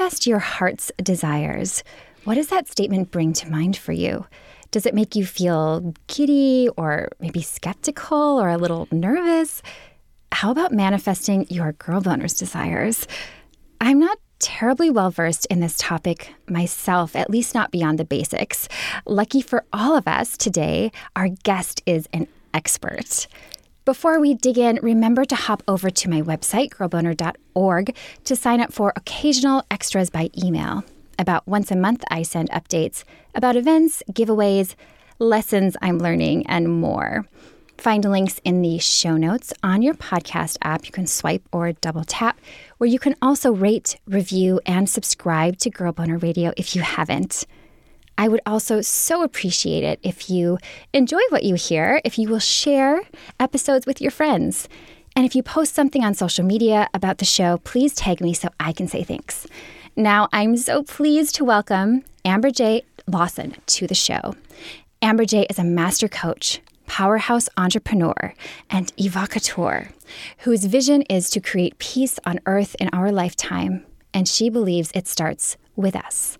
Manifest your heart's desires. What does that statement bring to mind for you? Does it make you feel giddy or maybe skeptical or a little nervous? How about manifesting your girl boner's desires? I'm not terribly well versed in this topic myself, at least not beyond the basics. Lucky for all of us today, our guest is an expert. Before we dig in, remember to hop over to my website, girlboner.org, to sign up for occasional extras by email. About once a month, I send updates about events, giveaways, lessons I'm learning, and more. Find links in the show notes on your podcast app. You can swipe or double tap, where you can also rate, review, and subscribe to Girl Boner Radio if you haven't. I would also so appreciate it if you enjoy what you hear, if you will share episodes with your friends. And if you post something on social media about the show, please tag me so I can say thanks. Now, I'm so pleased to welcome Amber J. Lawson to the show. Amber J is a master coach, powerhouse entrepreneur, and evocateur whose vision is to create peace on earth in our lifetime. And she believes it starts with us.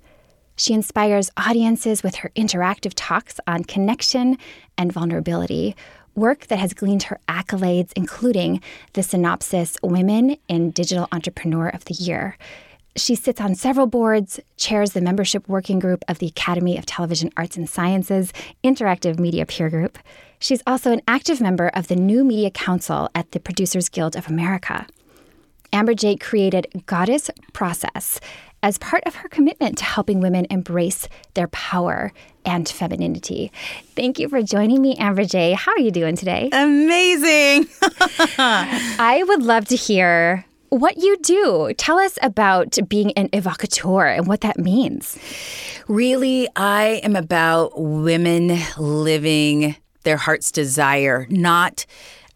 She inspires audiences with her interactive talks on connection and vulnerability, work that has gleaned her accolades, including the Cynopsis Women in Digital Entrepreneur of the Year. She sits on several boards, chairs the membership working group of the Academy of Television Arts and Sciences Interactive Media Peer Group. She's also an active member of the New Media Council at the Producers Guild of America. Amber J created Goddess Process as part of her commitment to helping women embrace their power and femininity. Thank you for joining me, Amber J. How are you doing today? Amazing. I would love to hear what you do. Tell us about being an evocateur and what that means. Really, I am about women living their heart's desire, not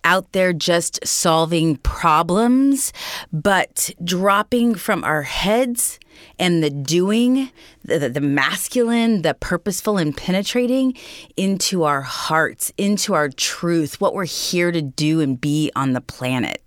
out there just solving problems, but dropping from our heads and the doing, the, the, masculine, the purposeful and penetrating into our hearts, into our truth, what we're here to do and be on the planet.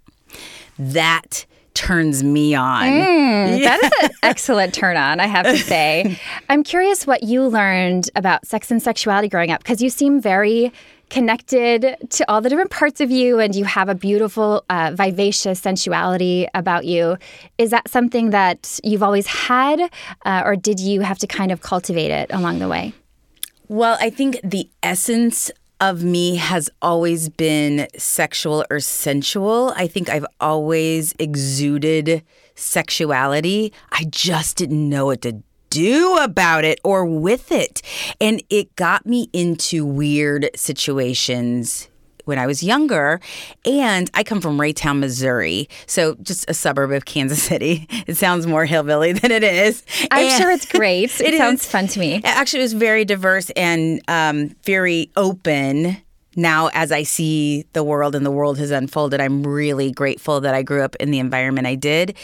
That turns me on. Mm. That is an excellent turn on, I have to say. I'm curious what you learned about sex and sexuality growing up because you seem very connected to all the different parts of you and you have a beautiful, uh, vivacious sensuality about you. Is that something that you've always had, uh, or did you have to kind of cultivate it along the way? Well, I think the essence of me has always been sexual or sensual. I think I've always exuded sexuality. I just didn't know what to do about it or with it. And it got me into weird situations when I was younger. And I come from Raytown, Missouri, so just a suburb of Kansas City. It sounds more hillbilly than it is. I'm and sure it's great. It, it sounds is, fun to me. Actually, it was very diverse and um, very open now as I see the world and the world has unfolded, I'm really grateful that I grew up in the environment I did.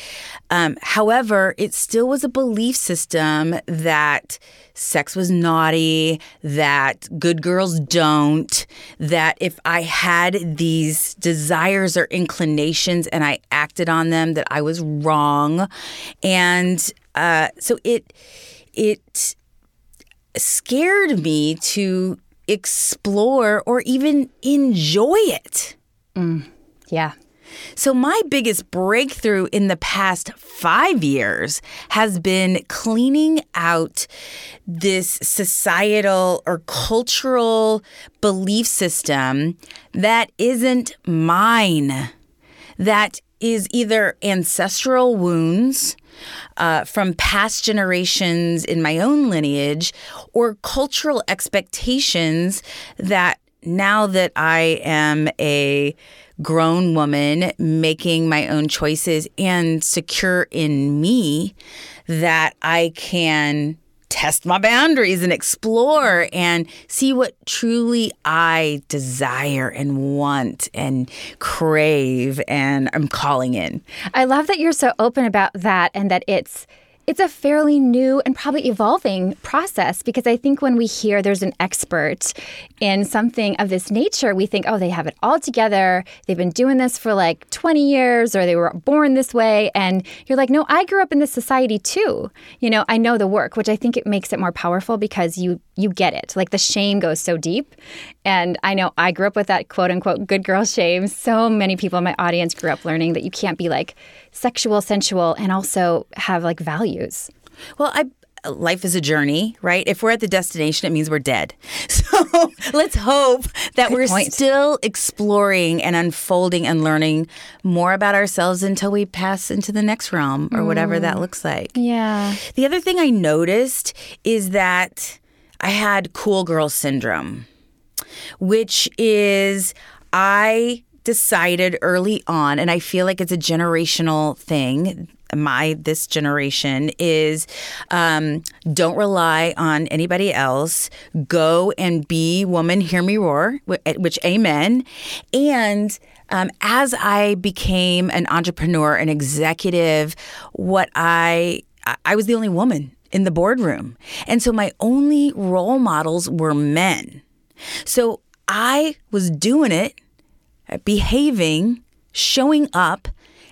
Um, however, it still was a belief system that sex was naughty, that good girls don't, that if I had these desires or inclinations and I acted on them, that I was wrong. And uh, so it, it, scared me to explore or even enjoy it. Mm, yeah. So, my biggest breakthrough in the past five years has been cleaning out this societal or cultural belief system that isn't mine, that is either ancestral wounds uh, from past generations in my own lineage or cultural expectations that now that I am a grown woman making my own choices and secure in me, that I can test my boundaries and explore and see what truly I desire and want and crave and I'm calling in. I love that you're so open about that and that it's it's a fairly new and probably evolving process because I think when we hear there's an expert in something of this nature, we think, oh, they have it all together. They've been doing this for like 20 years or they were born this way. And you're like, no, I grew up in this society too. You know, I know the work, which I think it makes it more powerful because you you get it. Like the shame goes so deep. And I know I grew up with that quote unquote good girl shame. So many people in my audience grew up learning that you can't be like sexual, sensual, and also have like values. Well, I life is a journey, right? If we're at the destination, it means we're dead. So let's hope that Good we're point. still exploring and unfolding and learning more about ourselves until we pass into the next realm or mm. whatever that mm. looks like. Yeah. The other thing I noticed is that I had cool girl syndrome, which is I decided early on, and I feel like it's a generational thing. My this generation is um, don't rely on anybody else. Go and be woman. Hear me roar, which amen. And um, as I became an entrepreneur, an executive, what I I was the only woman in the boardroom. And so my only role models were men. So I was doing it, behaving, showing up,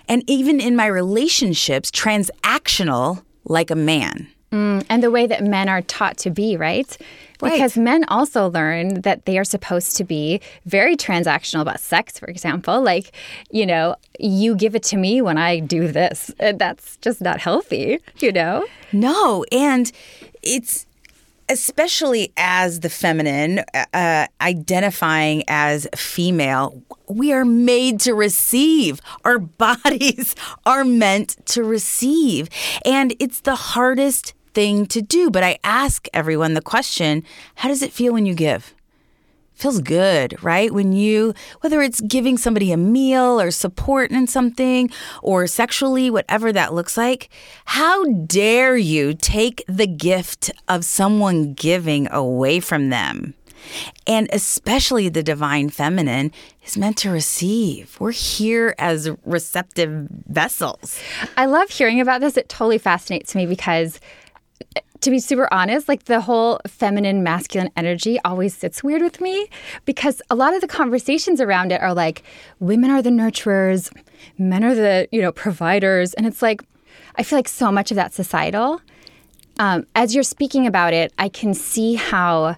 and even in my relationships, transactional like a man. Mm, and the way that men are taught to be, right? Right. Because men also learn that they are supposed to be very transactional about sex, for example. Like, you know, you give it to me when I do this. And That's just not healthy, you know? No. And it's especially as the feminine, uh, identifying as female, we are made to receive. Our bodies are meant to receive. And it's the hardest thing to do. But I ask everyone the question how does it feel when you give? feels good, right? When you, whether it's giving somebody a meal or support in something or sexually, whatever that looks like, how dare you take the gift of someone giving away from them? And especially the divine feminine is meant to receive. We're here as receptive vessels. I love hearing about this. It totally fascinates me because to be super honest, like the whole feminine masculine energy always sits weird with me because a lot of the conversations around it are like women are the nurturers, men are the, you know, providers. And it's like, I feel like so much of that societal. Um, as you're speaking about it, I can see how,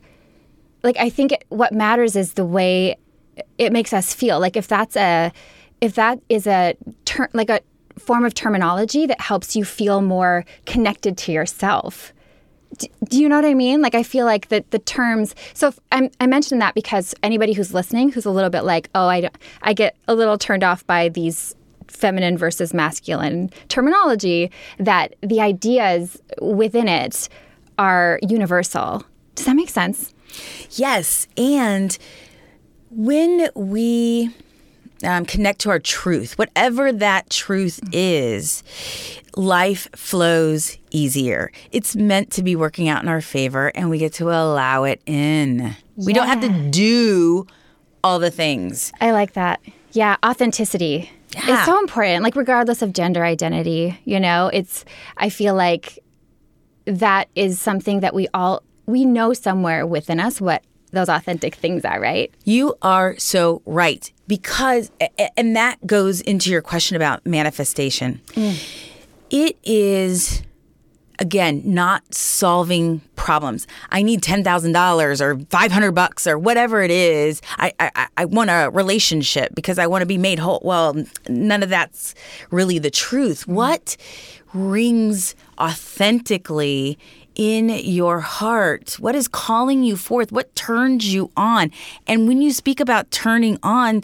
like, I think what matters is the way it makes us feel. Like, if that's a, if that is a turn, like a form of terminology that helps you feel more connected to yourself do you know what I mean? Like, I feel like that the terms. So i mentioned that because anybody who's listening, who's a little bit like, oh, I, I get a little turned off by these feminine versus masculine terminology, that the ideas within it are universal. Does that make sense? Yes. And when we um, connect to our truth, whatever that truth is, life flows easier. It's meant to be working out in our favor, and we get to allow it in. Yeah. We don't have to do all the things. I like that. Yeah, authenticity. Yeah. It's so important, like, regardless of gender identity, you know, it's, I feel like that is something that we all, we know somewhere within us what those authentic things are, right? You are so right. Because, and that goes into your question about manifestation. Mm. It is again not solving problems i need $10000 or 500 bucks or whatever it is I, I, I want a relationship because i want to be made whole well none of that's really the truth mm-hmm. what rings authentically in your heart? What is calling you forth? What turns you on? And when you speak about turning on,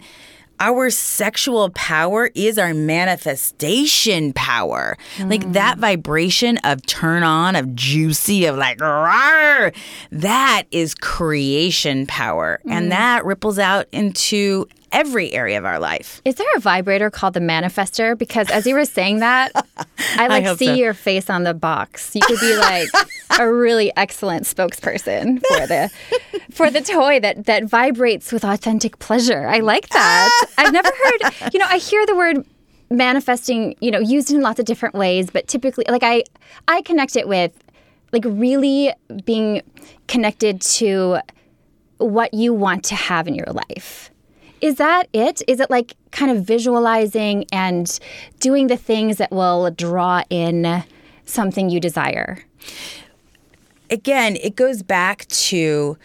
our sexual power is our manifestation power. Mm. Like that vibration of turn on, of juicy, of like, that is creation power. Mm. And that ripples out into every area of our life. Is there a vibrator called the manifester? Because as you were saying that, I like hope see so. your face on the box. You could be like a really excellent spokesperson for the for the toy that that vibrates with authentic pleasure. I like that. I've never heard, you know, I hear the word manifesting, you know, used in lots of different ways, but typically like I I connect it with like really being connected to what you want to have in your life. Is that it? Is it like kind of visualizing and doing the things that will draw in something you desire? Again, it goes back to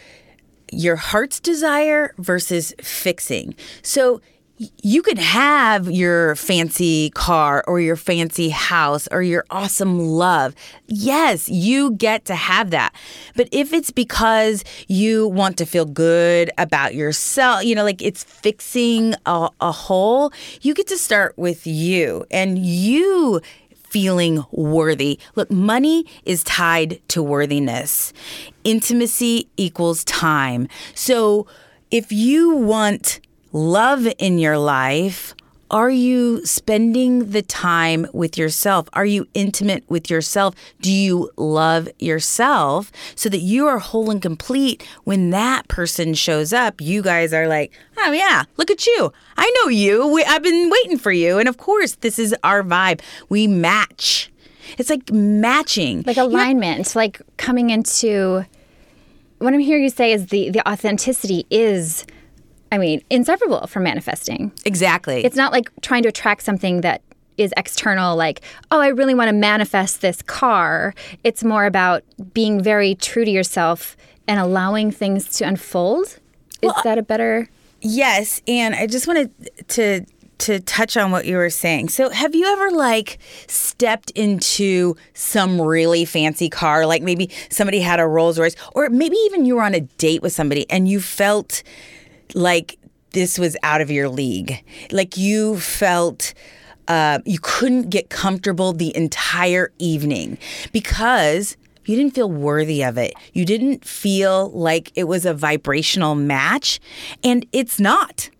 your heart's desire versus fixing. So you could have your fancy car or your fancy house or your awesome love. Yes, you get to have that. But if it's because you want to feel good about yourself, you know, like it's fixing a, a hole, you get to start with you and you feeling worthy. Look, money is tied to worthiness. Intimacy equals time. So if you want love in your life, are you spending the time with yourself? Are you intimate with yourself? Do you love yourself so that you are whole and complete when that person shows up? You guys are like, oh, yeah, look at you. I know you. We, I've been waiting for you. And of course, this is our vibe. We match. It's like matching. Like alignment, like coming into what I'm hearing you say is the the authenticity is I mean, inseparable from manifesting. Exactly. It's not like trying to attract something that is external, like, oh, I really want to manifest this car. It's more about being very true to yourself and allowing things to unfold. Is that a better? Yes, and I just wanted to to touch on what you were saying. So, have you ever like stepped into some really fancy car, like maybe somebody had a Rolls Royce, or maybe even you were on a date with somebody and you felt like this was out of your league, like you felt. Uh, you couldn't get comfortable the entire evening because you didn't feel worthy of it. You didn't feel like it was a vibrational match, and it's not.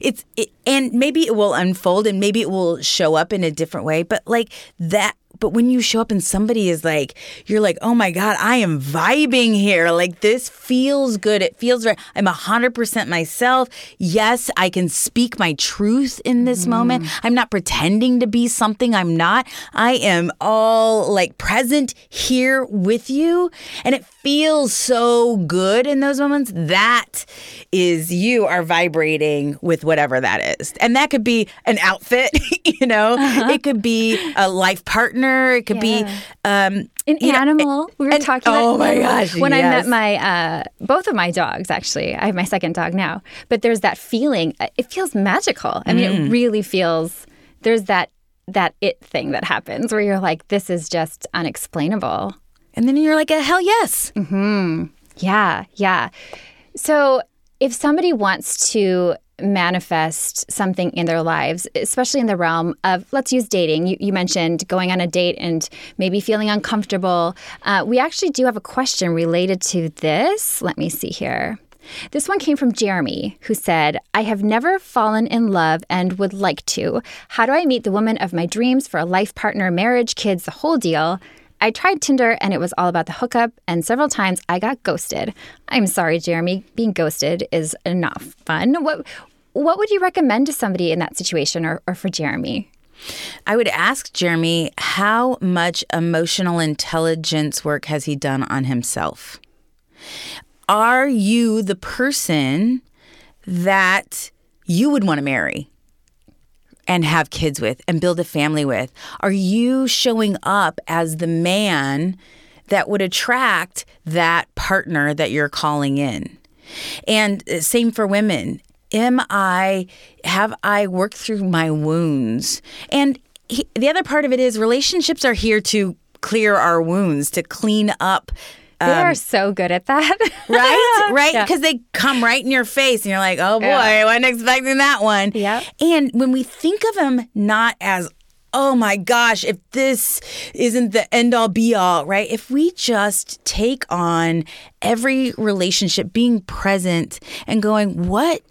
It's it, and maybe it will unfold and maybe it will show up in a different way, but like that but when you show up and somebody is like you're like, "Oh my god, I am vibing here. Like this feels good. It feels right. I'm 100% myself. Yes, I can speak my truth in this mm-hmm. moment. I'm not pretending to be something I'm not. I am all like present here with you and it feels so good in those moments. That is you are vibrating with whatever that is. And that could be an outfit, you know. Uh-huh. It could be a life partner, it could Yeah. be um An you know, animal. we were and- talking oh my gosh, When I met my uh, both of my dogs, actually, I have my second dog now. But there's that feeling. uh, It feels magical. I mean, Mm. it really feels. There's that that it thing that happens where you're like, this is just unexplainable. and then you're like, a hell yes. Yeah, yeah. So if somebody wants to manifest something in their lives, especially in the realm of, let's use dating. You, you mentioned going on a date and maybe feeling uncomfortable. Uh, we actually do have a question related to this. Let me see here. This one came from Jeremy, who said, I have never fallen in love and would like to. How do I meet the woman of my dreams for a life partner, marriage, kids, the whole deal? I tried Tinder and it was all about the hookup, and several times I got ghosted. I'm sorry, Jeremy. Being ghosted is not fun. What what would you recommend to somebody in that situation or, or for Jeremy? I would ask Jeremy how much emotional intelligence work has he done on himself? Are you the person that you would want to marry and have kids with and build a family with? Are you showing up as the man that would attract that partner that you're calling in? And uh, same for women. Am I, have I worked through my wounds? And he, the other part of it is relationships are here to clear our wounds, to clean up. They are um, so good at that. Right, right, Yeah. because they come right in your face, and you're like, "Oh boy, Yeah. I wasn't expecting that one." Yeah. And when we think of them not as, "Oh my gosh, if this isn't the end all be all," right? If we just take on every relationship, being present and going, "What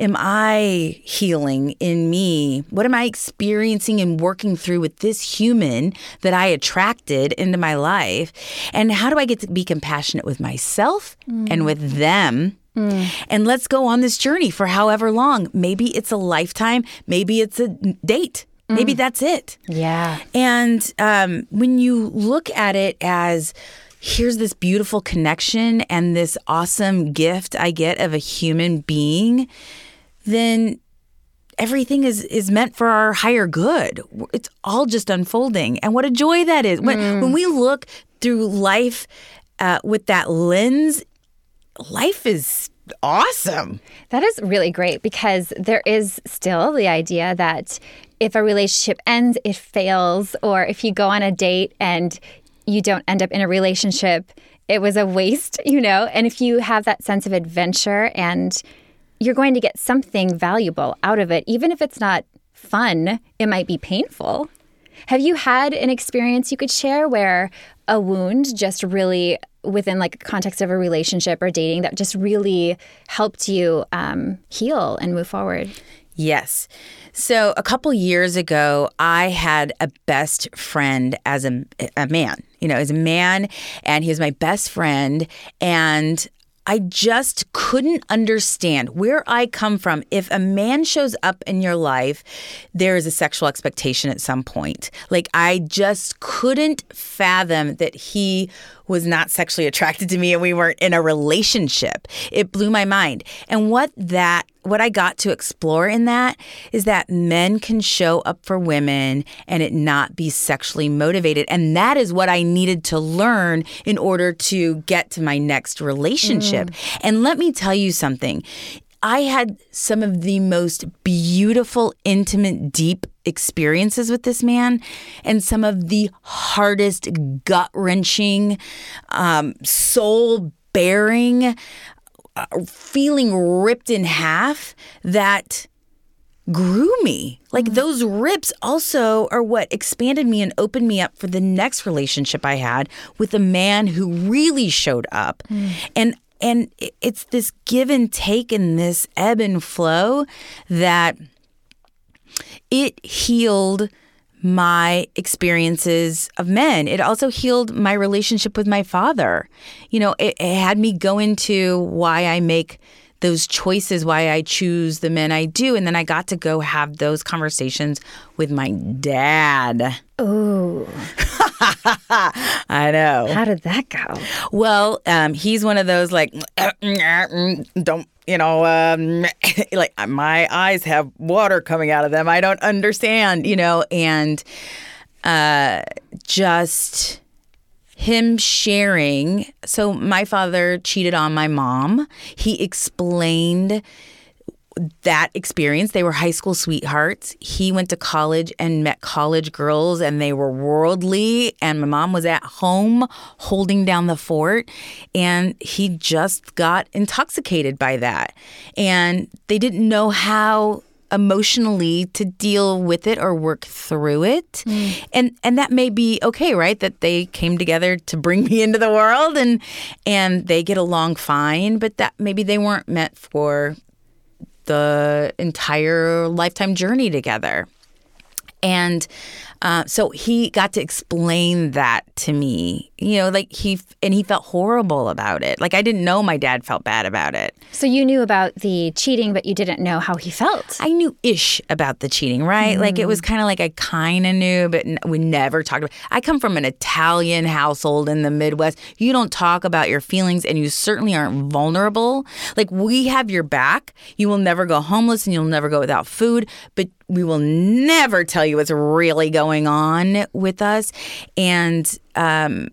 am I healing in me? What am I experiencing and working through with this human that I attracted into my life? And how do I get to be compassionate with myself mm. and with them? Mm. And let's go on this journey for however long. Maybe it's a lifetime, maybe it's a date. Maybe that's it. Yeah. And um, when you look at it as here's this beautiful connection and this awesome gift I get of a human being, then everything is is meant for our higher good. It's all just unfolding, and what a joy that is. When mm. when we look through life uh, with that lens, life is awesome. That is really great because there is still the idea that if a relationship ends, it fails, or if you go on a date and you don't end up in a relationship, it was a waste, you know? And if you have that sense of adventure and you're going to get something valuable out of it, even if it's not fun, it might be painful. Have you had an experience you could share where a wound just really within like context of a relationship or dating that just really helped you um, heal and move forward? Yes. So a couple years ago, I had a best friend as a, a man, you know, as a man, and he was my best friend. And I just couldn't understand where I come from. If a man shows up in your life, there is a sexual expectation at some point. Like, I just couldn't fathom that he was not sexually attracted to me and we weren't in a relationship. It blew my mind. And what that what I got to explore in that is that men can show up for women and it not be sexually motivated. And that is what I needed to learn in order to get to my next relationship. Mm. And let me tell you something. I had some of the most beautiful, intimate, deep experiences with this man and some of the hardest, gut wrenching, um, soul bearing, uh, feeling ripped in half that grew me. Like mm. those rips also are what expanded me and opened me up for the next relationship I had with a man who really showed up. Mm. And and it's this give and take and this ebb and flow that it healed my experiences of men. It also healed my relationship with my father. You know, it, it had me go into why I make those choices, why I choose the men I do. And then I got to go have those conversations with my dad. Oh. I know. How did that go? Well, um, he's one of those like, don't, you know, um, like my eyes have water coming out of them. I don't understand, you know, and uh, just him sharing. So, my father cheated on my mom. He explained that experience. They were high school sweethearts. He went to college and met college girls, and they were worldly. And my mom was at home holding down the fort, and he just got intoxicated by that. And they didn't know how emotionally to deal with it or work through it. Mm. And and that may be okay, right? That they came together to bring me into the world and and they get along fine, but that maybe they weren't meant for the entire lifetime journey together. And uh, so he got to explain that to me, you know, like he, and he felt horrible about it. Like I didn't know my dad felt bad about it. So you knew about the cheating, but you didn't know how he felt. I knew ish about the cheating, right? Mm. Like it was mm. kind of like I kind of knew, but we never talked about I come from an Italian household in the Midwest. You don't talk about your feelings and you certainly aren't vulnerable. Like we have your back. You will never go homeless and you'll never go without food, but we will never tell you what's really going on with us. And um,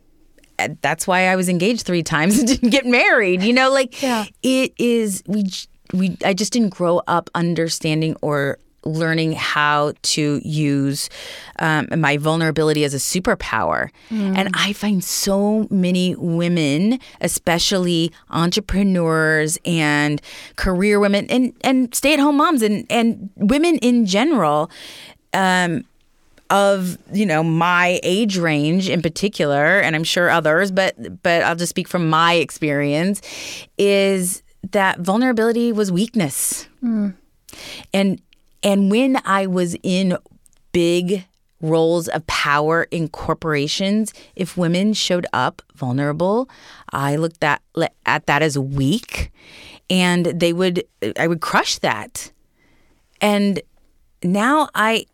that's why I was engaged three times and didn't get married. You know, like yeah. it is, we, we, I just didn't grow up understanding or learning how to use um, my vulnerability as a superpower. Mm. And I find so many women, especially entrepreneurs and career women and, and stay at home moms and, and women in general. Um, of you know my age range in particular and i'm sure others but but i'll just speak from my experience is that vulnerability was weakness. And and when I was in big roles of power in corporations, if women showed up vulnerable, I looked at at that as weak and they would I would crush that. And now I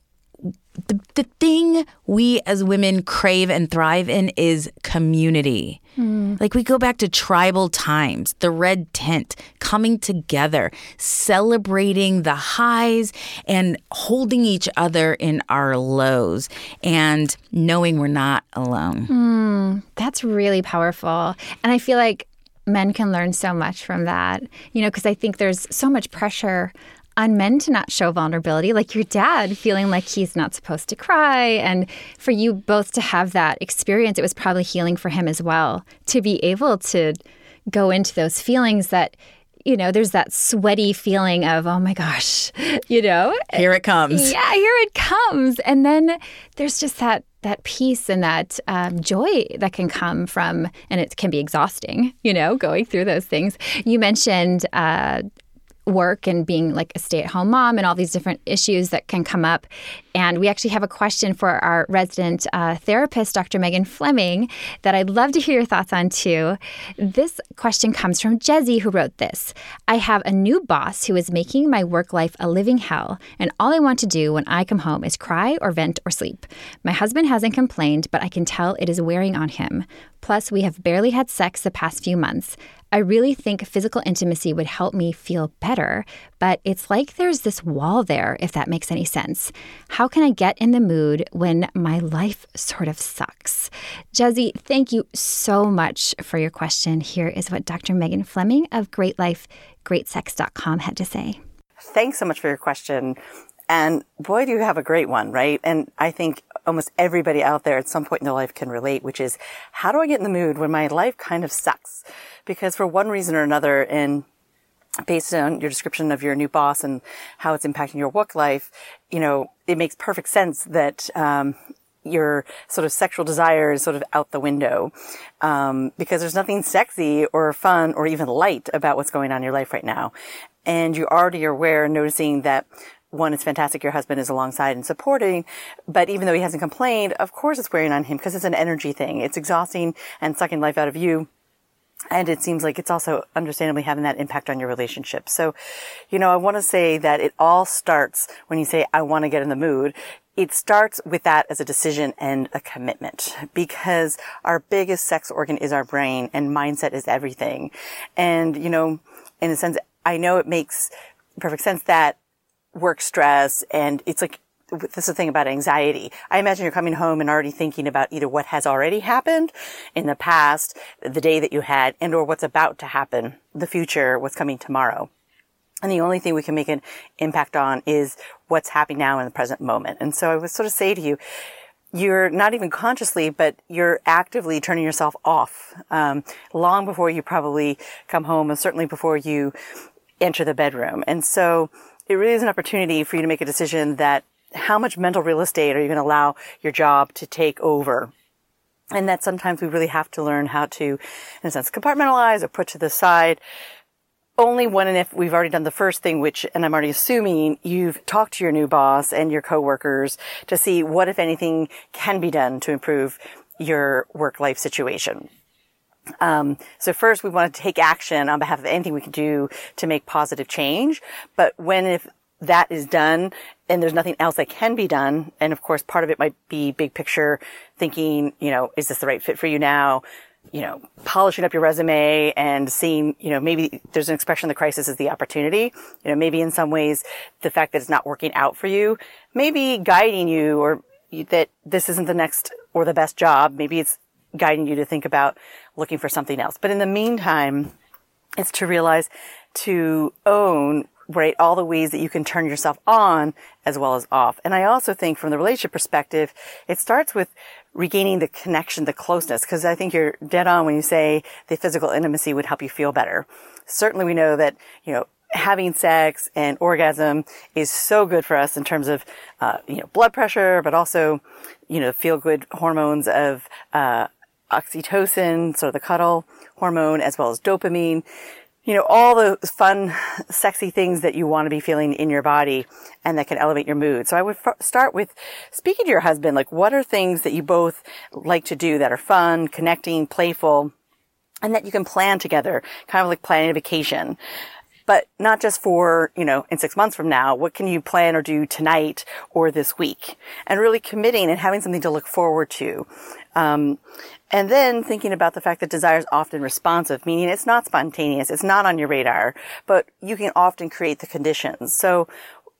the, the thing we as women crave and thrive in is community. Mm. Like we go back to tribal times, the red tent, coming together, celebrating the highs and holding each other in our lows and knowing we're not alone. Mm, that's really powerful. And I feel like men can learn so much from that, you know, because I think there's so much pressure on men to not show vulnerability, like your dad feeling like he's not supposed to cry. And for you both to have that experience, it was probably healing for him as well to be able to go into those feelings that. You know, there's that sweaty feeling of, oh my gosh, you know, Here it comes. yeah, here it comes. And then there's just that that peace and that um, joy that can come from, and it can be exhausting, you know, going through those things. You mentioned uh, work and being like a stay-at-home mom and all these different issues that can come up. And we actually have a question for our resident uh, therapist, Dr. Megan Fleming, that I'd love to hear your thoughts on too. This question comes from Jezzy, who wrote this I have a new boss who is making my work life a living hell, and all I want to do when I come home is cry or vent or sleep. My husband hasn't complained, but I can tell it is wearing on him. Plus, we have barely had sex the past few months. I really think physical intimacy would help me feel better, but it's like there's this wall there, if that makes any sense. How can I get in the mood when my life sort of sucks? Jezzy, thank you so much for your question. Here is what Dr. Megan Fleming of GreatLifeGreatSex.com had to say. Thanks so much for your question. And boy, do you have a great one, right? And I think almost everybody out there at some point in their life can relate, which is how do I get in the mood when my life kind of sucks? Because for one reason or another, and based on your description of your new boss and how it's impacting your work life, you know, it makes perfect sense that, um, your sort of sexual desire is sort of out the window um, because there's nothing sexy or fun or even light about what's going on in your life right now and you already are aware noticing that one, it's fantastic your husband is alongside and supporting, but even though he hasn't complained, of course it's wearing on him because it's an energy thing. It's exhausting and sucking life out of you. And it seems like it's also understandably having that impact on your relationship. So, you know, I want to say that it all starts when you say, I want to get in the mood. It starts with that as a decision and a commitment because our biggest sex organ is our brain and mindset is everything. And, you know, in a sense, I know it makes perfect sense that work stress and it's like this is the thing about anxiety. I imagine you're coming home and already thinking about either what has already happened in the past, the day that you had, and or what's about to happen, the future, what's coming tomorrow. And the only thing we can make an impact on is what's happening now in the present moment. And so I would sort of say to you, you're not even consciously, but you're actively turning yourself off um, long before you probably come home, and certainly before you enter the bedroom. And so it really is an opportunity for you to make a decision that how much mental real estate are you going to allow your job to take over? And that sometimes we really have to learn how to, in a sense, compartmentalize or put to the side. Only when and if we've already done the first thing, which, and I'm already assuming you've talked to your new boss and your coworkers to see what, if anything, can be done to improve your work life situation. Um, so first we want to take action on behalf of anything we can do to make positive change. But when if that is done and there's nothing else that can be done, and of course part of it might be big picture thinking, you know, is this the right fit for you now? You know, polishing up your resume and seeing, you know, maybe there's an expression the crisis is the opportunity. You know, maybe in some ways the fact that it's not working out for you, maybe guiding you or that this isn't the next or the best job. Maybe it's guiding you to think about looking for something else. But in the meantime, it's to realize to own right all the ways that you can turn yourself on as well as off. And I also think from the relationship perspective, it starts with regaining the connection, the closeness, because I think you're dead on when you say the physical intimacy would help you feel better. Certainly we know that, you know, having sex and orgasm is so good for us in terms of, uh, you know, blood pressure, but also, you know, feel good hormones of, uh, oxytocin, sort of the cuddle hormone, as well as dopamine. you know, all the fun, sexy things that you want to be feeling in your body and that can elevate your mood. So I would f- start with speaking to your husband, like what are things that you both like to do that are fun, connecting, playful, and that you can plan together, kind of like planning a vacation. But not just for, you know, in six months from now, what can you plan or do tonight or this week? And really committing and having something to look forward to. Um, and then thinking about the fact that desire is often responsive, meaning it's not spontaneous, it's not on your radar, but you can often create the conditions. So,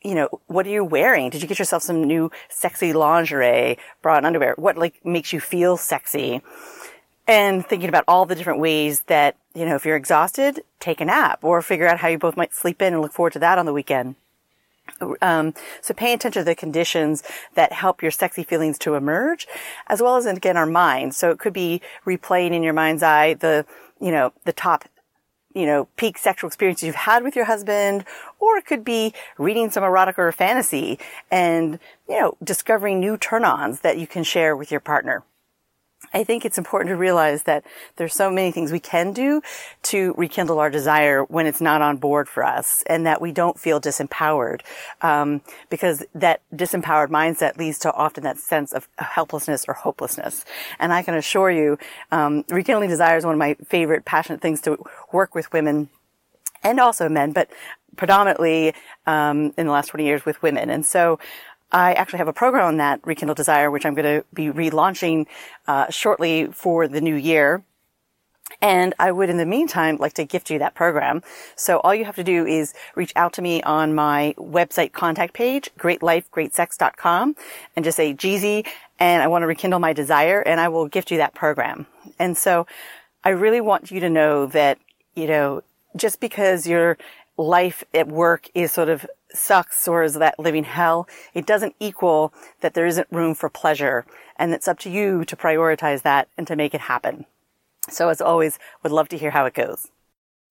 you know, what are you wearing? Did you get yourself some new sexy lingerie, bra and underwear? What like makes you feel sexy? And thinking about all the different ways that, you know, if you're exhausted, take a nap or figure out how you both might sleep in and look forward to that on the weekend. Um, so pay attention to the conditions that help your sexy feelings to emerge, as well as again our mind. So it could be replaying in your mind's eye the, you know, the top, you know, peak sexual experiences you've had with your husband, or it could be reading some erotica or fantasy and, you know, discovering new turn-ons that you can share with your partner. I think it's important to realize that there's so many things we can do to rekindle our desire when it's not on board for us and that we don't feel disempowered. Um, because that disempowered mindset leads to often that sense of helplessness or hopelessness. And I can assure you, um, rekindling desire is one of my favorite passionate things to work with women and also men, but predominantly um, in the last 20 years with women. And so I actually have a program on that, Rekindle Desire, which I'm going to be relaunching uh, shortly for the new year. And I would, in the meantime, like to gift you that program. So all you have to do is reach out to me on my website contact page, greatlifegreatsex.com, and just say, Jeezy, and I want to rekindle my desire, and I will gift you that program. And so I really want you to know that, you know, just because your life at work is sort of sucks or is that living hell, it doesn't equal that there isn't room for pleasure. And it's up to you to prioritize that and to make it happen. So as always, would love to hear how it goes.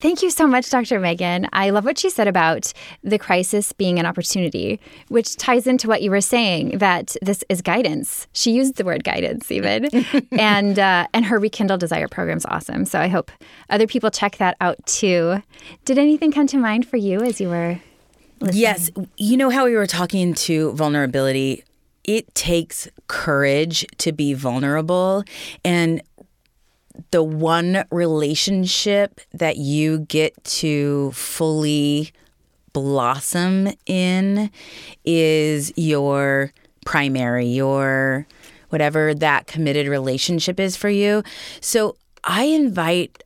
Thank you so much, Dr. Megan. I love what she said about the crisis being an opportunity, which ties into what you were saying that this is guidance. She used the word guidance even, and uh, and her Rekindle Desire program is awesome. So I hope other people check that out too. Did anything come to mind for you as you were listening? Yes. You know how we were talking to vulnerability? It takes courage to be vulnerable. And the one relationship that you get to fully blossom in is your primary, your whatever that committed relationship is for you. So I invite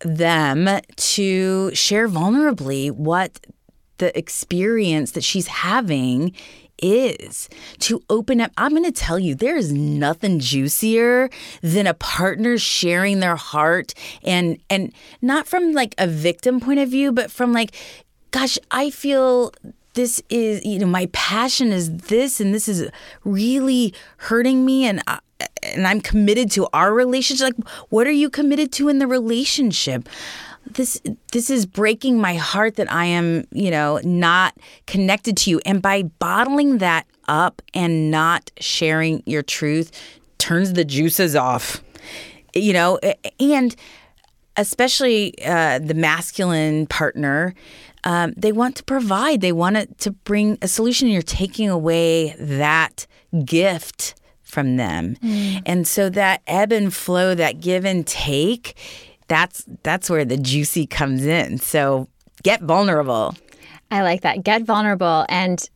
them to share vulnerably what the experience that she's having is to open up. I'm going to tell you, there is nothing juicier than a partner sharing their heart and and not from like a victim point of view, but from like, gosh, I feel this is you know my passion is this and this is really hurting me and I, and I'm committed to our relationship. Like, what are you committed to in the relationship? This this is breaking my heart that I am, you know, not connected to you. And by bottling that up and not sharing your truth turns the juices off. You know, and especially uh, the masculine partner, um, they want to provide. They want to bring a solution. You're taking away that gift from them, mm. and so that ebb and flow, that give and take that's that's where the juicy comes in. So get vulnerable. I like that. Get vulnerable and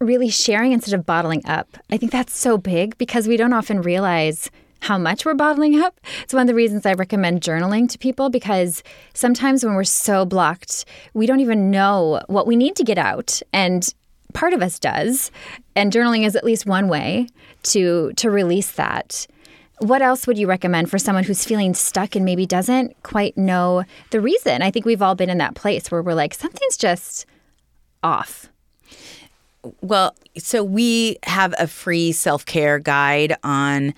really sharing instead of bottling up. I think that's so big because we don't often realize how much we're bottling up. It's one of the reasons I recommend journaling to people because sometimes when we're so blocked, we don't even know what we need to get out. And part of us does. And journaling is at least one way to to release that. What else would you recommend for someone who's feeling stuck and maybe doesn't quite know the reason? I think we've all been in that place where we're like, something's just off. Well, so we have a free self care guide on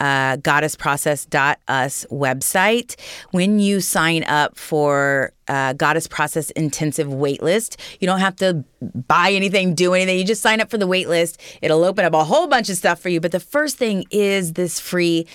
uh, goddessprocess.us website. When you sign up for uh, Goddess Process Intensive waitlist, you don't have to buy anything, do anything. You just sign up for the waitlist. It'll open up a whole bunch of stuff for you. But the first thing is this free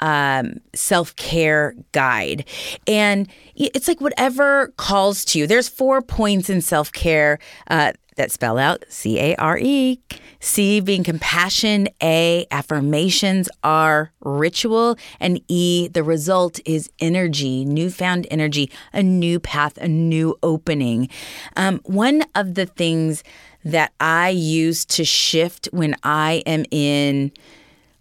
um, self care guide. And it's like whatever calls to you. There's four points in self care uh, that spell out C A R E. C being compassion, A, affirmations R ritual, and E, the result is energy, newfound energy, a new path, a new opening. Um, one of the things that I use to shift when I am in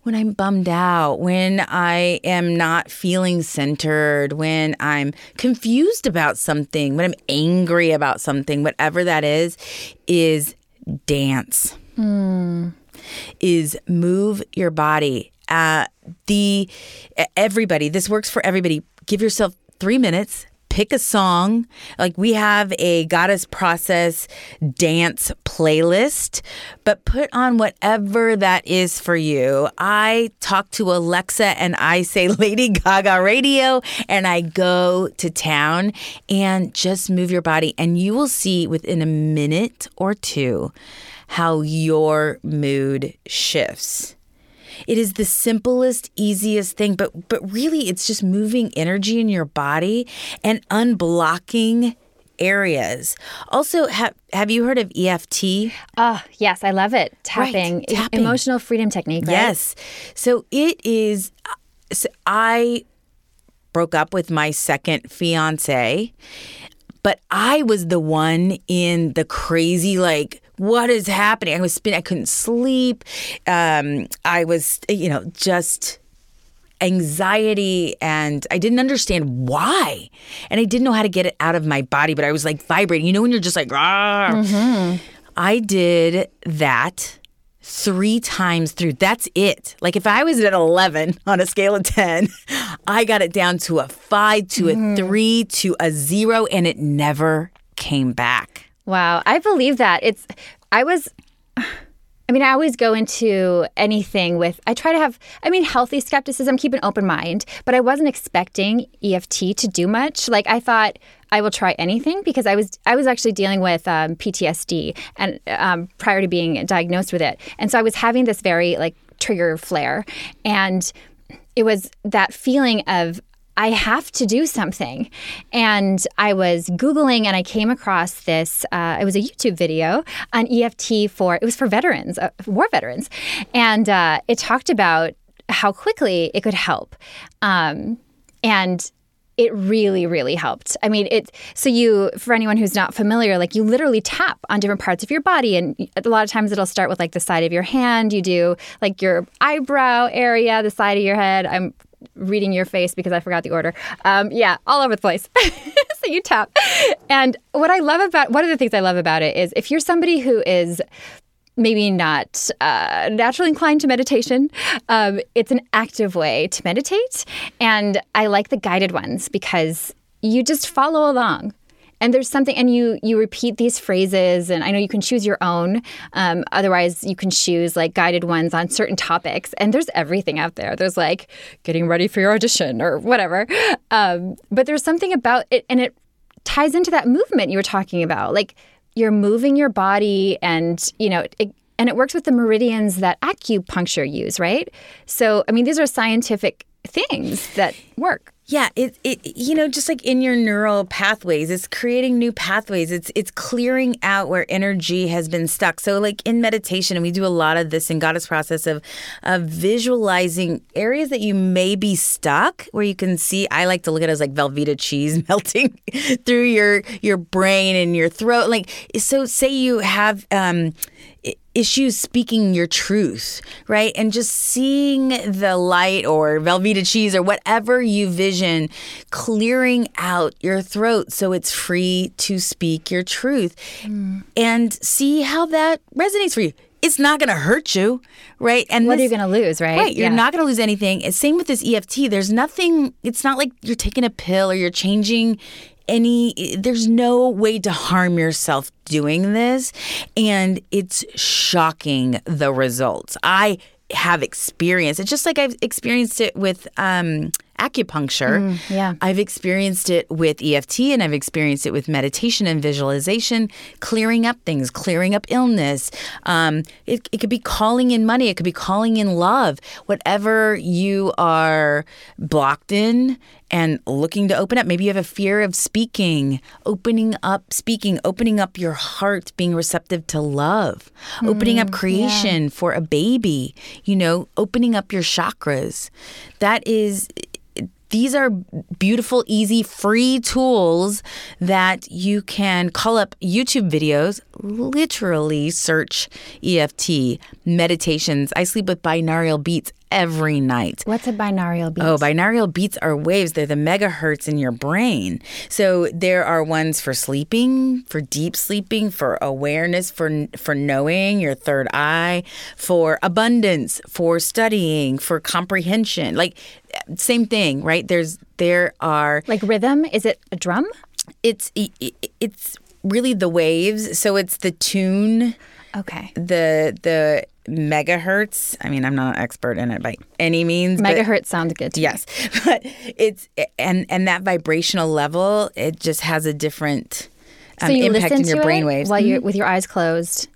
when I'm bummed out, when I am not feeling centered, when I'm confused about something, when I'm angry about something, whatever that is, is dance. Mm. Is move your body. Uh, the everybody. This works for everybody. Give yourself three minutes pick a song. Like we have a goddess process dance playlist, but put on whatever that is for you. I talk to Alexa and I say Lady Gaga radio and I go to town and just move your body and you will see within a minute or two how your mood shifts. It is the simplest, easiest thing, but but really it's just moving energy in your body and unblocking areas. Also, have have you heard of EFT? Oh, ah, yes, I love it. Tapping, right, tapping. emotional freedom technique. Right? Yes. So it is. So I broke up with my second fiance, but I was the one in the crazy like what is happening? I was spinning. I couldn't sleep. Um, I was, you know, just anxiety and I didn't understand why. And I didn't know how to get it out of my body, but I was like vibrating. You know, when you're just like, mm-hmm. I did that three times through. That's it. Like if I was at 11 on a scale of 10, I got it down to a five, to mm-hmm. a three, to a zero, and it never came back. Wow, I believe that. It's I was I mean, I always go into anything with I try to have I mean, healthy skepticism, keep an open mind, but I wasn't expecting EFT to do much. Like I thought I will try anything because I was I was actually dealing with um, PTSD and um, prior to being diagnosed with it, and so I was having this very like trigger flare, and it was that feeling of I have to do something. And I was Googling and I came across this, uh, it was a YouTube video on EFT for, it was for veterans, uh, war veterans. And uh, it talked about how quickly it could help. Um, and it really really helped i mean it so you for anyone who's not familiar like you literally tap on different parts of your body and a lot of times it'll start with like the side of your hand you do like your eyebrow area the side of your head i'm reading your face because I forgot the order. Um, yeah, all over the place. so you tap. And what I love about one of the things I love about it is if you're somebody who is maybe not uh, naturally inclined to meditation. Um, it's an active way to meditate. And I like the guided ones because you just follow along and there's something and you you repeat these phrases and i know you can choose your own. Um, otherwise you can choose like guided ones on certain topics. And there's everything out there. There's like getting ready for your audition or whatever. Um, but there's something about it and it ties into that movement you were talking about. Like you're moving your body and you know it, and it works with the meridians that acupuncture use right? So i mean these are scientific things that work yeah, it, it you know just like in your neural pathways, it's creating new pathways. It's it's clearing out where energy has been stuck. So like in meditation, and we do a lot of this in Goddess process of of visualizing areas that you may be stuck, where you can see. I like to look at it as like Velveeta cheese melting through your your brain and your throat. Like so, say you have um, issues speaking your truth, right? And just seeing the light or Velveeta cheese or whatever you vision clearing out your throat so it's free to speak your truth mm. and see how that resonates for you. It's not going to hurt you, right? And what this, are you going to lose, right? Right. You're yeah. not going to lose anything. It's same with this EFT. There's nothing, it's not like you're taking a pill or you're changing any there's no way to harm yourself doing this and it's shocking the results i have experienced. It's just like I've experienced it with um, acupuncture. yeah. I've experienced it with EFT and I've experienced it with meditation and visualization, clearing up things, clearing up illness. Um, it, it could be calling in money, it could be calling in love. Whatever you are blocked in and looking to open up. Maybe you have a fear of speaking, opening up, speaking, opening up your heart, being receptive to love, opening up creation for a baby, you know, opening up your chakras. That is these are beautiful, easy, free tools that you can call up YouTube videos, literally search EFT, meditations. I sleep with binaural beats every night. What's a binaural beat? Oh, binaural beats are waves. They're the megahertz in your brain. So there are ones for sleeping, for deep sleeping, for awareness, for for knowing your third eye, for abundance, for studying, for comprehension. Like same thing, right? There's there are like rhythm? Is it a drum? it's it's really the waves. So it's the tune Okay. the the megahertz. I mean, I'm not an expert in it by any means. Megahertz sounds good to me. Yes, but it's and and that vibrational level, it just has a different um, So you impact listen in your to brain it waves. while you're with your eyes closed,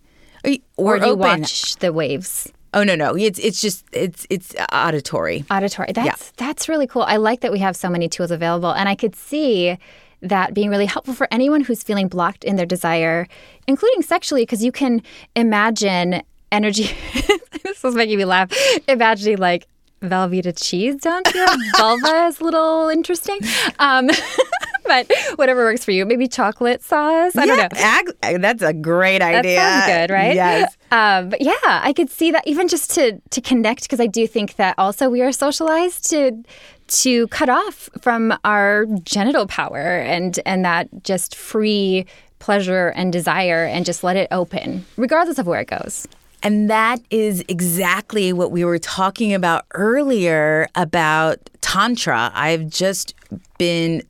or, or, do you open. watch the waves? Oh no, no, it's it's just it's it's auditory. auditory. That's that's really cool. I like that we have so many tools available, and I could see that being really helpful for anyone who's feeling blocked in their desire, including sexually, because you can imagine energy. this was making me laugh. Imagining like Velveeta cheese down to your vulva is a little interesting. Um, but whatever works for you. Maybe chocolate sauce. I don't know. Ag- that's a great idea. That sounds good, right? Yes. Um, but yeah, I could see that even just to to connect because I do think that also we are socialized to to cut off from our genital power and and that just free pleasure and desire and just let it open regardless of where it goes. And that is exactly what we were talking about earlier about Tantra. I've just been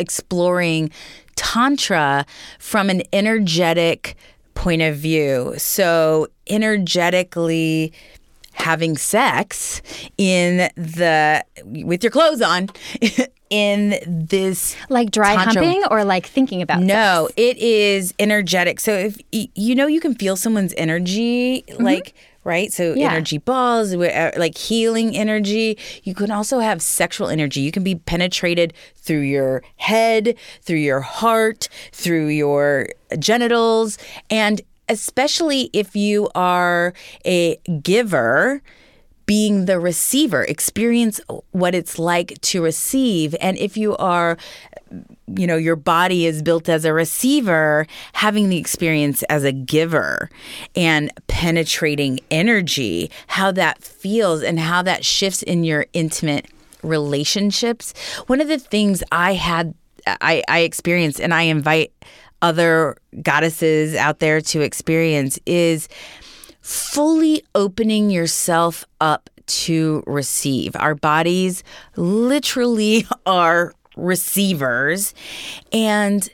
exploring Tantra from an energetic point of view. So, energetically, having sex in the with your clothes on in this Like dry Tantra- humping or like thinking about no, it is energetic. So if you know, you can feel someone's energy, mm-hmm. like right. So Yeah. energy balls, uh, like healing energy. You can also have sexual energy. You can be penetrated through your head, through your heart, through your genitals, and especially if you are a giver being the receiver, experience what it's like to receive. And if you are, you know, your body is built as a receiver, having the experience as a giver and penetrating energy, how that feels and how that shifts in your intimate relationships. One of the things I had, I, I experienced, and I invite other goddesses out there to experience is fully opening yourself up to receive. Our bodies literally are receivers and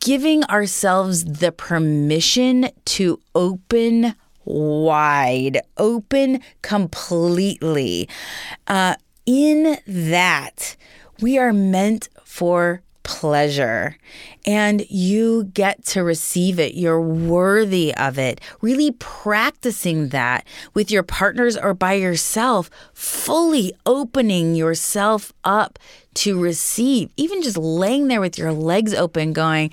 giving ourselves the permission to open wide, open completely. Uh, in that, we are meant for pleasure and you get to receive it. You're worthy of it. Really practicing that with your partners or by yourself, fully opening yourself up to receive, even just laying there with your legs open, going,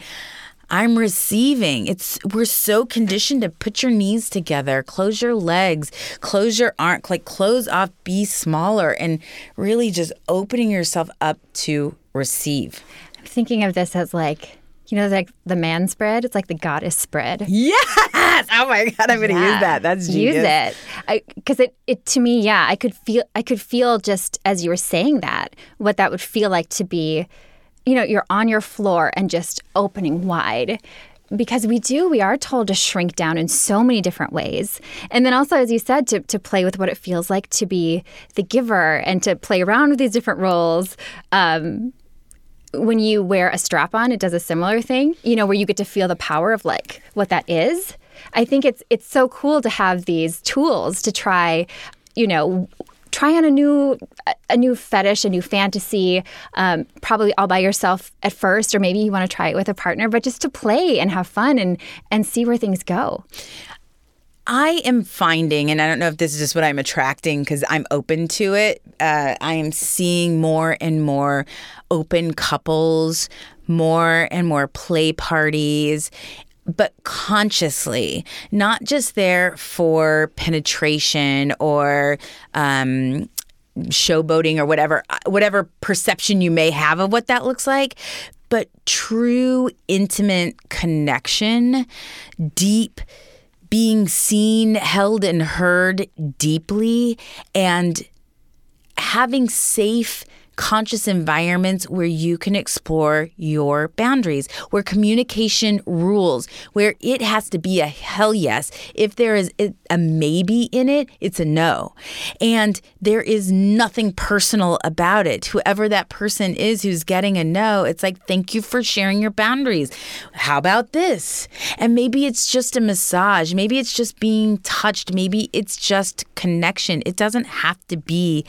I'm receiving. It's we're so conditioned to put your knees together, close your legs, close your arm, like close off, be smaller, and really just opening yourself up to receive. Thinking of this as like, you know, like the man spread. It's like the goddess spread. Yes! Oh my god, I'm gonna use that. That's genius. use it because it, it to me yeah i could feel i could feel just as you were saying that what that would feel like to be you know you're on your floor and just opening wide because we do we are told to shrink down in so many different ways and then also as you said to, to play with what it feels like to be the giver and to play around with these different roles um, when you wear a strap on, it does a similar thing, you know, where you get to feel the power of like what that is. I think it's it's so cool to have these tools to try, you know, try on a new a new fetish, a new fantasy, um, probably all by yourself at first, or maybe you want to try it with a partner, but just to play and have fun and and see where things go. I am finding, and I don't know if this is just what I'm attracting because I'm open to it. Uh, I am seeing more and more open couples, more and more play parties, but consciously, not just there for penetration or um, showboating or whatever, uh, whatever perception you may have of what that looks like, but true intimate connection, deep being seen, held, and heard deeply, and having safe conscious environments where you can explore your boundaries, where communication rules, where it has to be a hell yes. If there is a maybe in it, it's a no. And there is nothing personal about it. Whoever that person is who's getting a no, it's like, thank you for sharing your boundaries. How about this? And maybe it's just a massage. Maybe it's just being touched. Maybe it's just connection. It doesn't have to be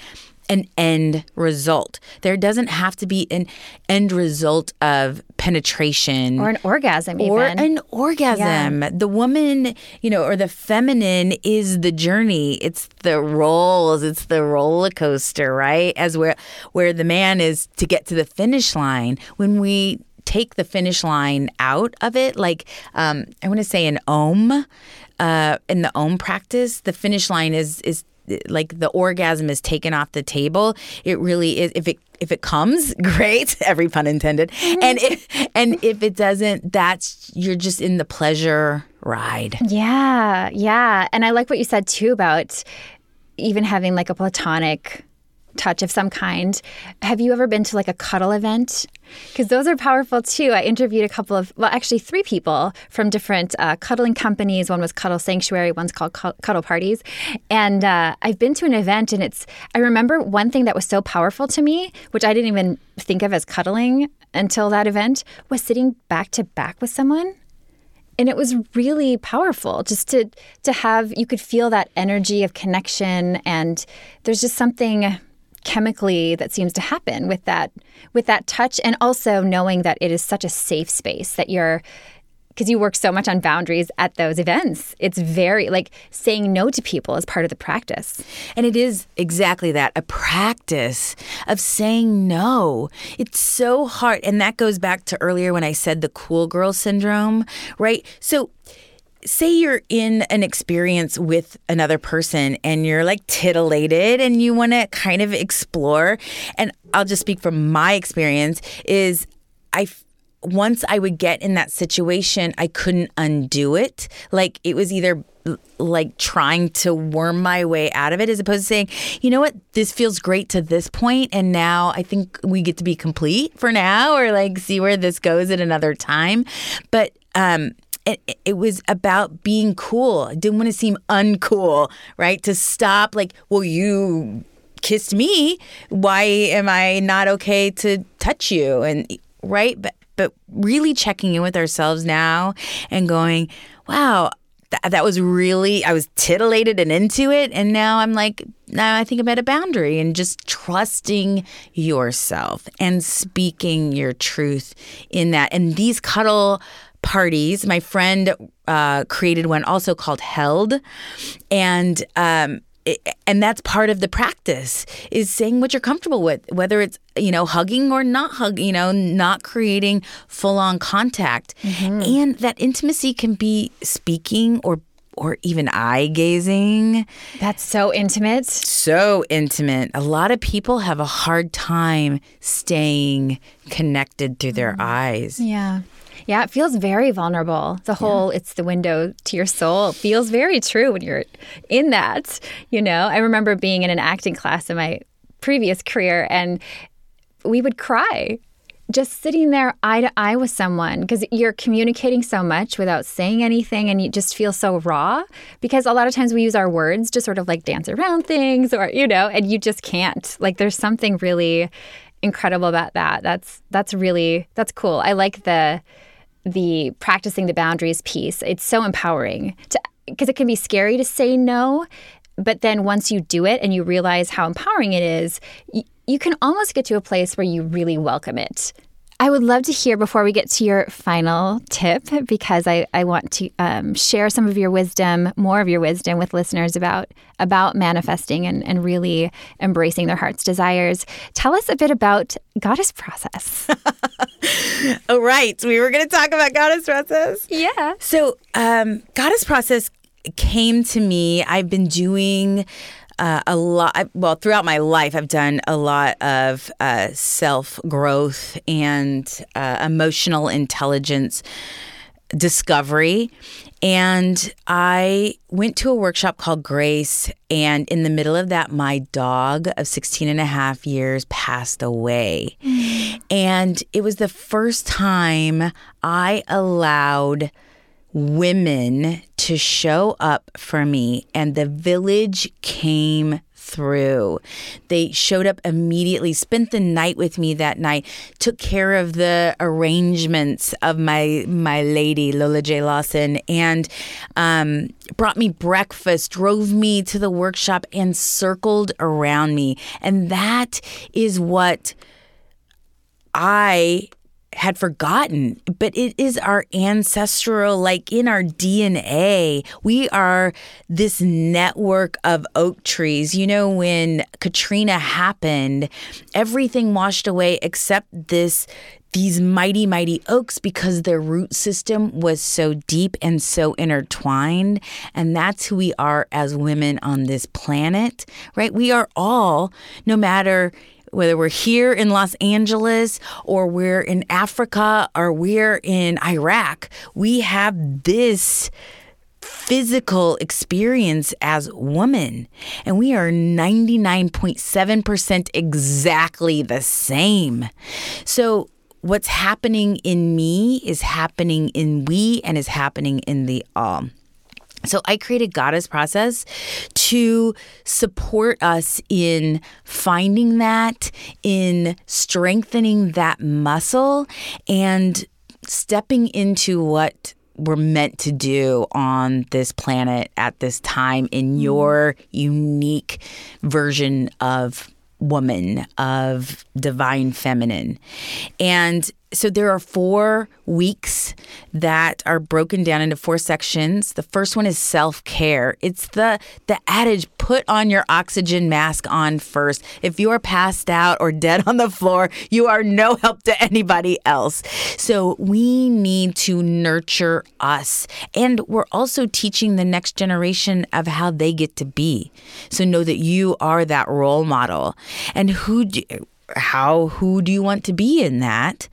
an end result. There doesn't have to be an end result of penetration or an orgasm, or even. an orgasm. Yeah. The woman, you know, or the feminine is the journey. It's the rolls. It's the roller coaster, right? As where where the man is to get to the finish line. When we take the finish line out of it, like um, I want to say an om. Uh, in the om practice, the finish line is is like the orgasm is taken off the table, it really is. If it if it comes, great, every pun intended. Mm-hmm. And if and if it doesn't, that's you're just in the pleasure ride. Yeah, yeah. And I like what you said too about even having like a platonic touch of some kind. Have you ever been to like a cuddle event? Because those are powerful too. I interviewed a couple of, well, actually three people from different uh, cuddling companies. One was Cuddle Sanctuary, one's called Cuddle Parties. And uh, I've been to an event and it's, I remember one thing that was so powerful to me, which I didn't even think of as cuddling until that event, was sitting back to back with someone and it was really powerful just to to have you could feel that energy of connection and there's just something chemically that seems to happen with that with that touch and also knowing that it is such a safe space that you're because you work so much on boundaries at those events. It's very like saying no to people is part of the practice. And it is exactly that a practice of saying no. It's so hard. And that goes back to earlier when I said the cool girl syndrome, right? So say you're in an experience with another person and you're like titillated and you want to kind of explore and I'll just speak from my experience is I once I would get in that situation I couldn't undo it like it was either like trying to worm my way out of it as opposed to saying, you know what, this feels great to this point and now I think we get to be complete for now or like see where this goes at another time. But um it, it was about being cool. I didn't want to seem uncool, right? To stop, like, well, you kissed me. Why am I not okay to touch you? And right, but but really checking in with ourselves now and going, wow, that, was really I was titillated and into it, and now I'm like, now I think I'm at a boundary and just trusting yourself and speaking your truth in that. And these cuddle parties. My friend uh, created one also called Held, and um, and that's part of the practice is saying what you're comfortable with, whether it's you know hugging or not hugging, you know, not creating full on contact, mm-hmm. and that intimacy can be speaking or or even eye gazing. That's so intimate. So intimate. A lot of people have a hard time staying connected through their mm. eyes. Yeah. Yeah, it feels very vulnerable. The whole yeah. it's the window to your soul feels very true when you're in that. You know, I remember being in an acting class in my previous career and we would cry just sitting there eye to eye with someone because you're communicating so much without saying anything and you just feel so raw because a lot of times we use our words to sort of like dance around things or you know and you just can't like there's something really incredible about that that's that's really that's cool i like the the practicing the boundaries piece. It's so empowering to because it can be scary to say no, but then once you do it and you realize how empowering it is, you, you can almost get to a place where you really welcome it. I would love to hear before we get to your final tip, because I, I want to um, share some of your wisdom, more of your wisdom with listeners about, about manifesting and, and really embracing their heart's desires. Tell us a bit about Goddess Process. oh, right. We were going to talk about Goddess Process. Yeah. So, um, Goddess Process came to me. I've been doing uh, a lot. Well, throughout my life, I've done a lot of uh, self growth and uh, emotional intelligence discovery. And I went to a workshop called Grace. And in the middle of that, my dog of 16 and a half years passed away. Mm. And it was the first time I allowed women to show up for me, and the village came through. They showed up immediately, spent the night with me that night, took care of the arrangements of my my lady Lola J Lawson, and um, brought me breakfast, drove me to the workshop, and circled around me. And that is what I had forgotten, but it is our ancestral, like in our DNA. We are this network of oak trees. You know, when Katrina happened, everything washed away except this these mighty, mighty oaks because their root system was so deep and so intertwined. And that's who we are as women on this planet, right? We are all, no matter whether we're here in Los Angeles or we're in Africa or we're in Iraq, we have this physical experience as women. And we are 99.7% exactly the same. So, what's happening in me is happening in we and is happening in the all. So I created Goddess Process to support us in finding that, in strengthening that muscle, and stepping into what we're meant to do on this planet at this time in mm. your unique version of woman, of divine feminine. And so there are four weeks that are broken down into four sections. The first one is self-care. It's the the adage put on your oxygen mask on first. If you are passed out or dead on the floor, you are no help to anybody else. So we need to nurture us. And we're also teaching the next generation of how they get to be. So know that you are that role model. And who do, how who do you want to be in that?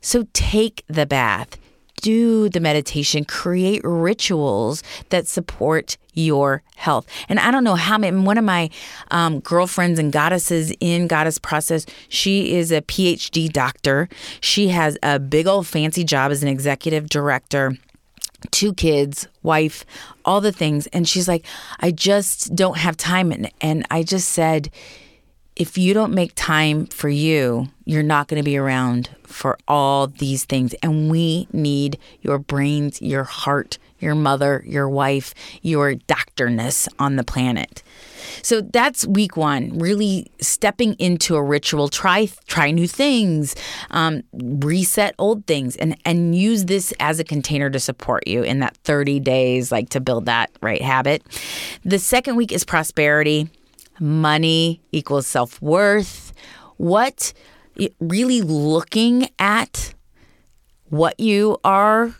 So take the bath, do the meditation, create rituals that support your health. And I don't know how many, one of my um, girlfriends and goddesses in Goddess Process, she is a PhD doctor. She has a big old fancy job as an executive director two kids, wife, all the things. And she's like, I just don't have time. And, and I just said, if you don't make time for you, you're not going to be around for all these things. And we need your brains, your heart, your mother, your wife, your doctorness on the planet. So that's week one. Really stepping into a ritual. Try try new things. Um, reset old things, and and use this as a container to support you in that 30 days, like to build that right habit. The second week is prosperity money equals self worth. What really looking at what you are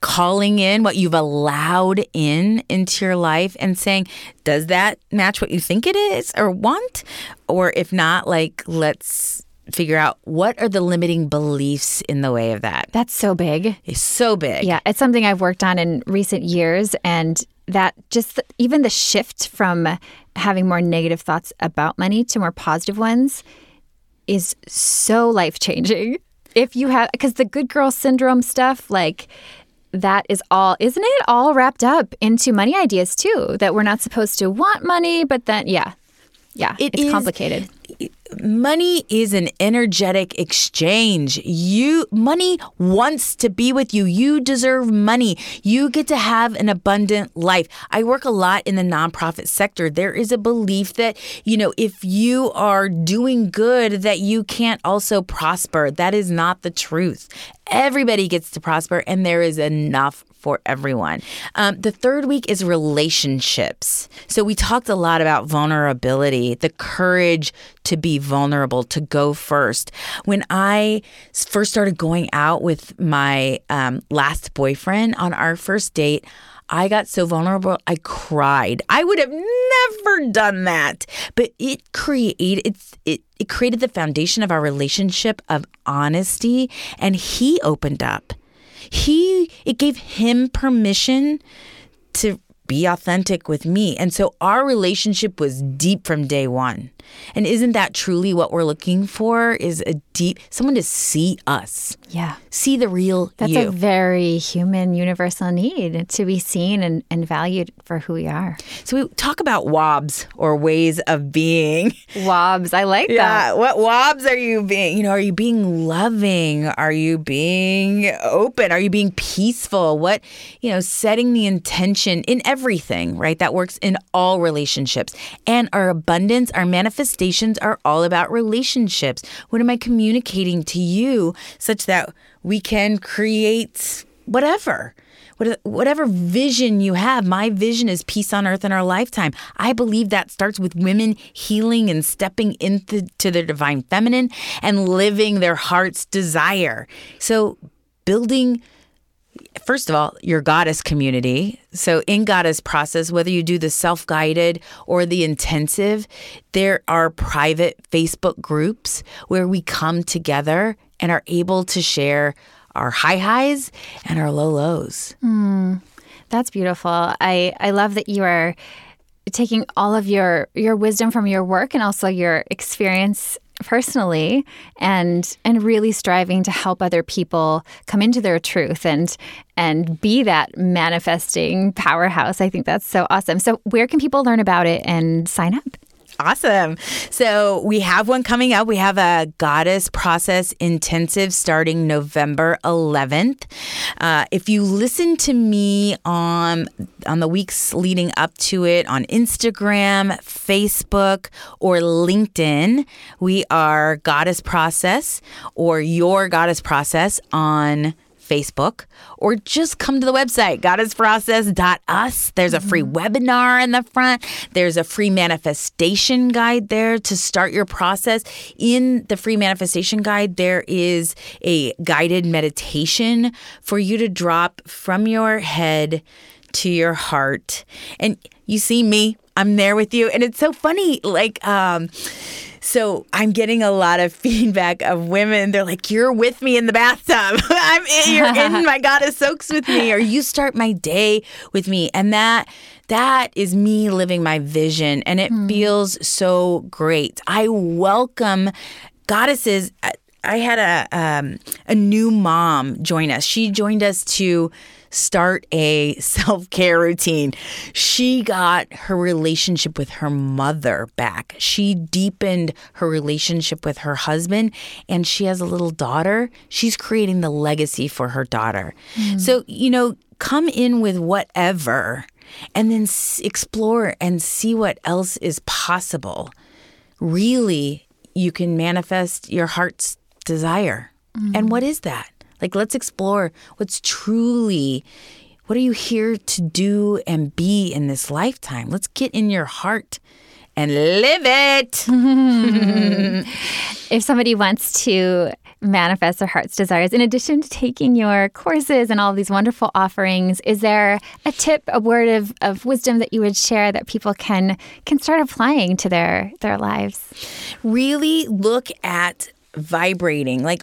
calling in, what you've allowed in into your life and saying, does that match what you think it is or want? Or if not, like, let's figure out what are the limiting beliefs in the way of that. That's so big. It's so big. Yeah, it's something I've worked on in recent years and that just even the shift from having more negative thoughts about money to more positive ones is so life changing. If you have, because the good girl syndrome stuff, like that is all, isn't it all wrapped up into money ideas too? That we're not supposed to want money, but then, yeah. Yeah, It it's is- complicated. Money is an energetic exchange. You money wants to be with you. You deserve money. You get to have an abundant life. I work a lot in the nonprofit sector. There is a belief that, you know, if you are doing good that you can't also prosper. That is not the truth. Everybody gets to prosper and there is enough for everyone. Um, the third week is relationships. So we talked a lot about vulnerability, the courage to be vulnerable, to go first. When I first started going out with my um, last boyfriend on our first date, I got so vulnerable, I cried. I would have never done that, but it created it it created the foundation of our relationship of honesty, and he opened up he it gave him permission to be authentic with me. And so our relationship was deep from day one. And isn't that truly what we're looking for is a deep someone to see us Yeah. see the real That's you a very human, universal need to be seen and, and valued for who we are. so we talk about wobs or ways of being Wobs, I like that. Yeah. What wobs are you being? You know, are you being loving? Are you being open? Are you being peaceful? What, you know, setting the intention in everything, right? That works in all relationships. And our abundance, our manifestations are all about relationships. What am I communicating to you such that we can create whatever? Whatever vision you have, my vision is peace on earth in our lifetime. I believe that starts with women healing and stepping into to their divine feminine and living their heart's desire. So, building first of all, your goddess community. So, in goddess process, whether you do the self guided or the intensive, there are private Facebook groups where we come together and are able to share our high highs and our low lows. Hmm. That's beautiful. I, I love that you are taking all of your your wisdom from your work and also your experience personally and and really striving to help other people come into their truth and and be that manifesting powerhouse. I think that's so awesome. So where can people learn about it and sign up? Awesome. So we have one coming up. We have a goddess process intensive starting November 11th. Uh, if you listen to me on on the weeks leading up to it on Instagram, Facebook, or LinkedIn, we are Goddess Process or Your Goddess Process on Facebook or just come to the website, goddessprocess.us. There's a free webinar in the front. There's a free manifestation guide there to start your process. In the free manifestation guide, there is a guided meditation for you to drop from your head to your heart. And you see me, I'm there with you. And it's so funny. Like, um, so I'm getting a lot of feedback of women. They're like, "You're with me in the bathtub. I'm in, you're in my goddess soaks with me, or you start my day with me." And that that is me living my vision, and it feels so great. I welcome goddesses. I- I had a um, a new mom join us. She joined us to start a self care routine. She got her relationship with her mother back. She deepened her relationship with her husband, and she has a little daughter. She's creating the legacy for her daughter. Hmm. So, you know, come in with whatever and then explore and see what else is possible. Really, you can manifest your heart's desire. And hmm. what is that? Like, let's explore what's truly, what are you here to do and be in this lifetime? Let's get in your heart and live it. If somebody wants to manifest their heart's desires, in addition to taking your courses and all these wonderful offerings, is there a tip, a word of, of wisdom that you would share that people can can start applying to their their lives? really look at vibrating. Like,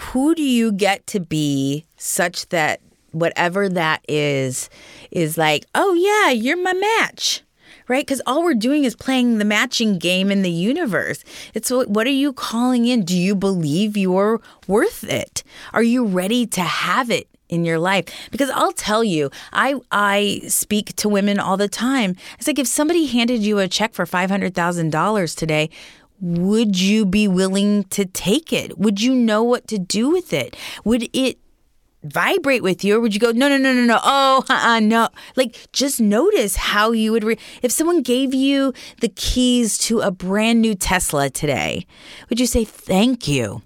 who do you get to be such that whatever that is, is like, oh, yeah, you're my match. Right? Because all we're doing is playing the matching game in the universe. It's what, are you calling in? Do you believe you're worth it? Are you ready to have it in your life because I'll tell you I I speak to women all the time it's like if somebody handed you a check for $500,000 today would you be willing to take it would you know what to do with it would it vibrate with you or would you go no no no no no oh uh, no like just notice how you would re- if someone gave you the keys to a brand new tesla today would you say thank you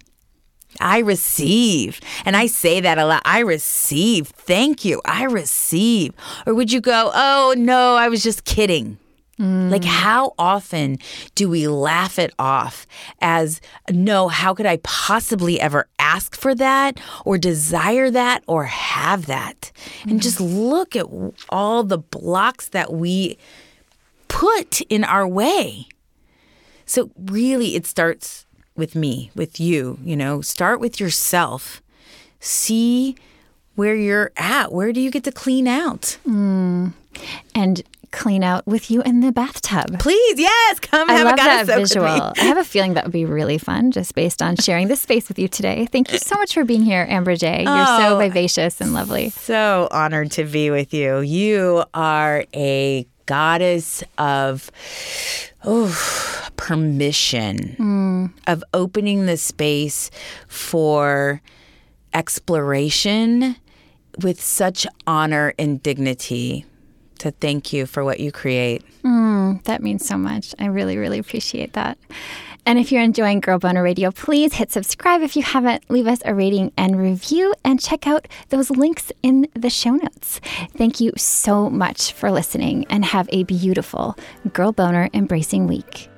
I receive. And I say that a lot. I receive. Thank you. I receive. Or would you go, oh, no, I was just kidding? Mm. Like, how often do we laugh it off as, no, how could I possibly ever ask for that or desire that or have that? Mm. And just look at all the blocks that we put in our way. So, really, it starts with me, with you, you know, start with yourself. See where you're at. Where do you get to clean out? Mm. And clean out with you in the bathtub. Please, yes, come I have love a that visual. I have a feeling that would be really fun just based on sharing this space with you today. Thank you so much for being here, Amber J. You're oh, so vivacious and lovely. So honored to be with you. You are a goddess of oh, permission, mm. of opening the space for exploration with such honor and dignity to thank you for what you create. Mm, that means so much. I really, really appreciate that. And if you're enjoying Girl Boner Radio, please hit subscribe if you haven't. Leave us a rating and review and check out those links in the show notes. Thank you so much for listening and have a beautiful Girl Boner Embracing Week.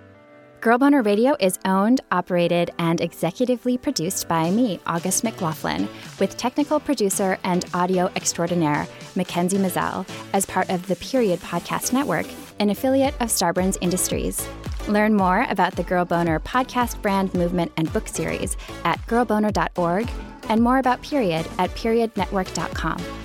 Girl Boner Radio is owned, operated, and executively produced by me, August McLaughlin, with technical producer and audio extraordinaire, Mackenzie Mazel, as part of the Period Podcast Network, an affiliate of Starburns Industries. Learn more about the Girl Boner podcast brand movement and book series at girlboner.org and more about Period at periodnetwork.com.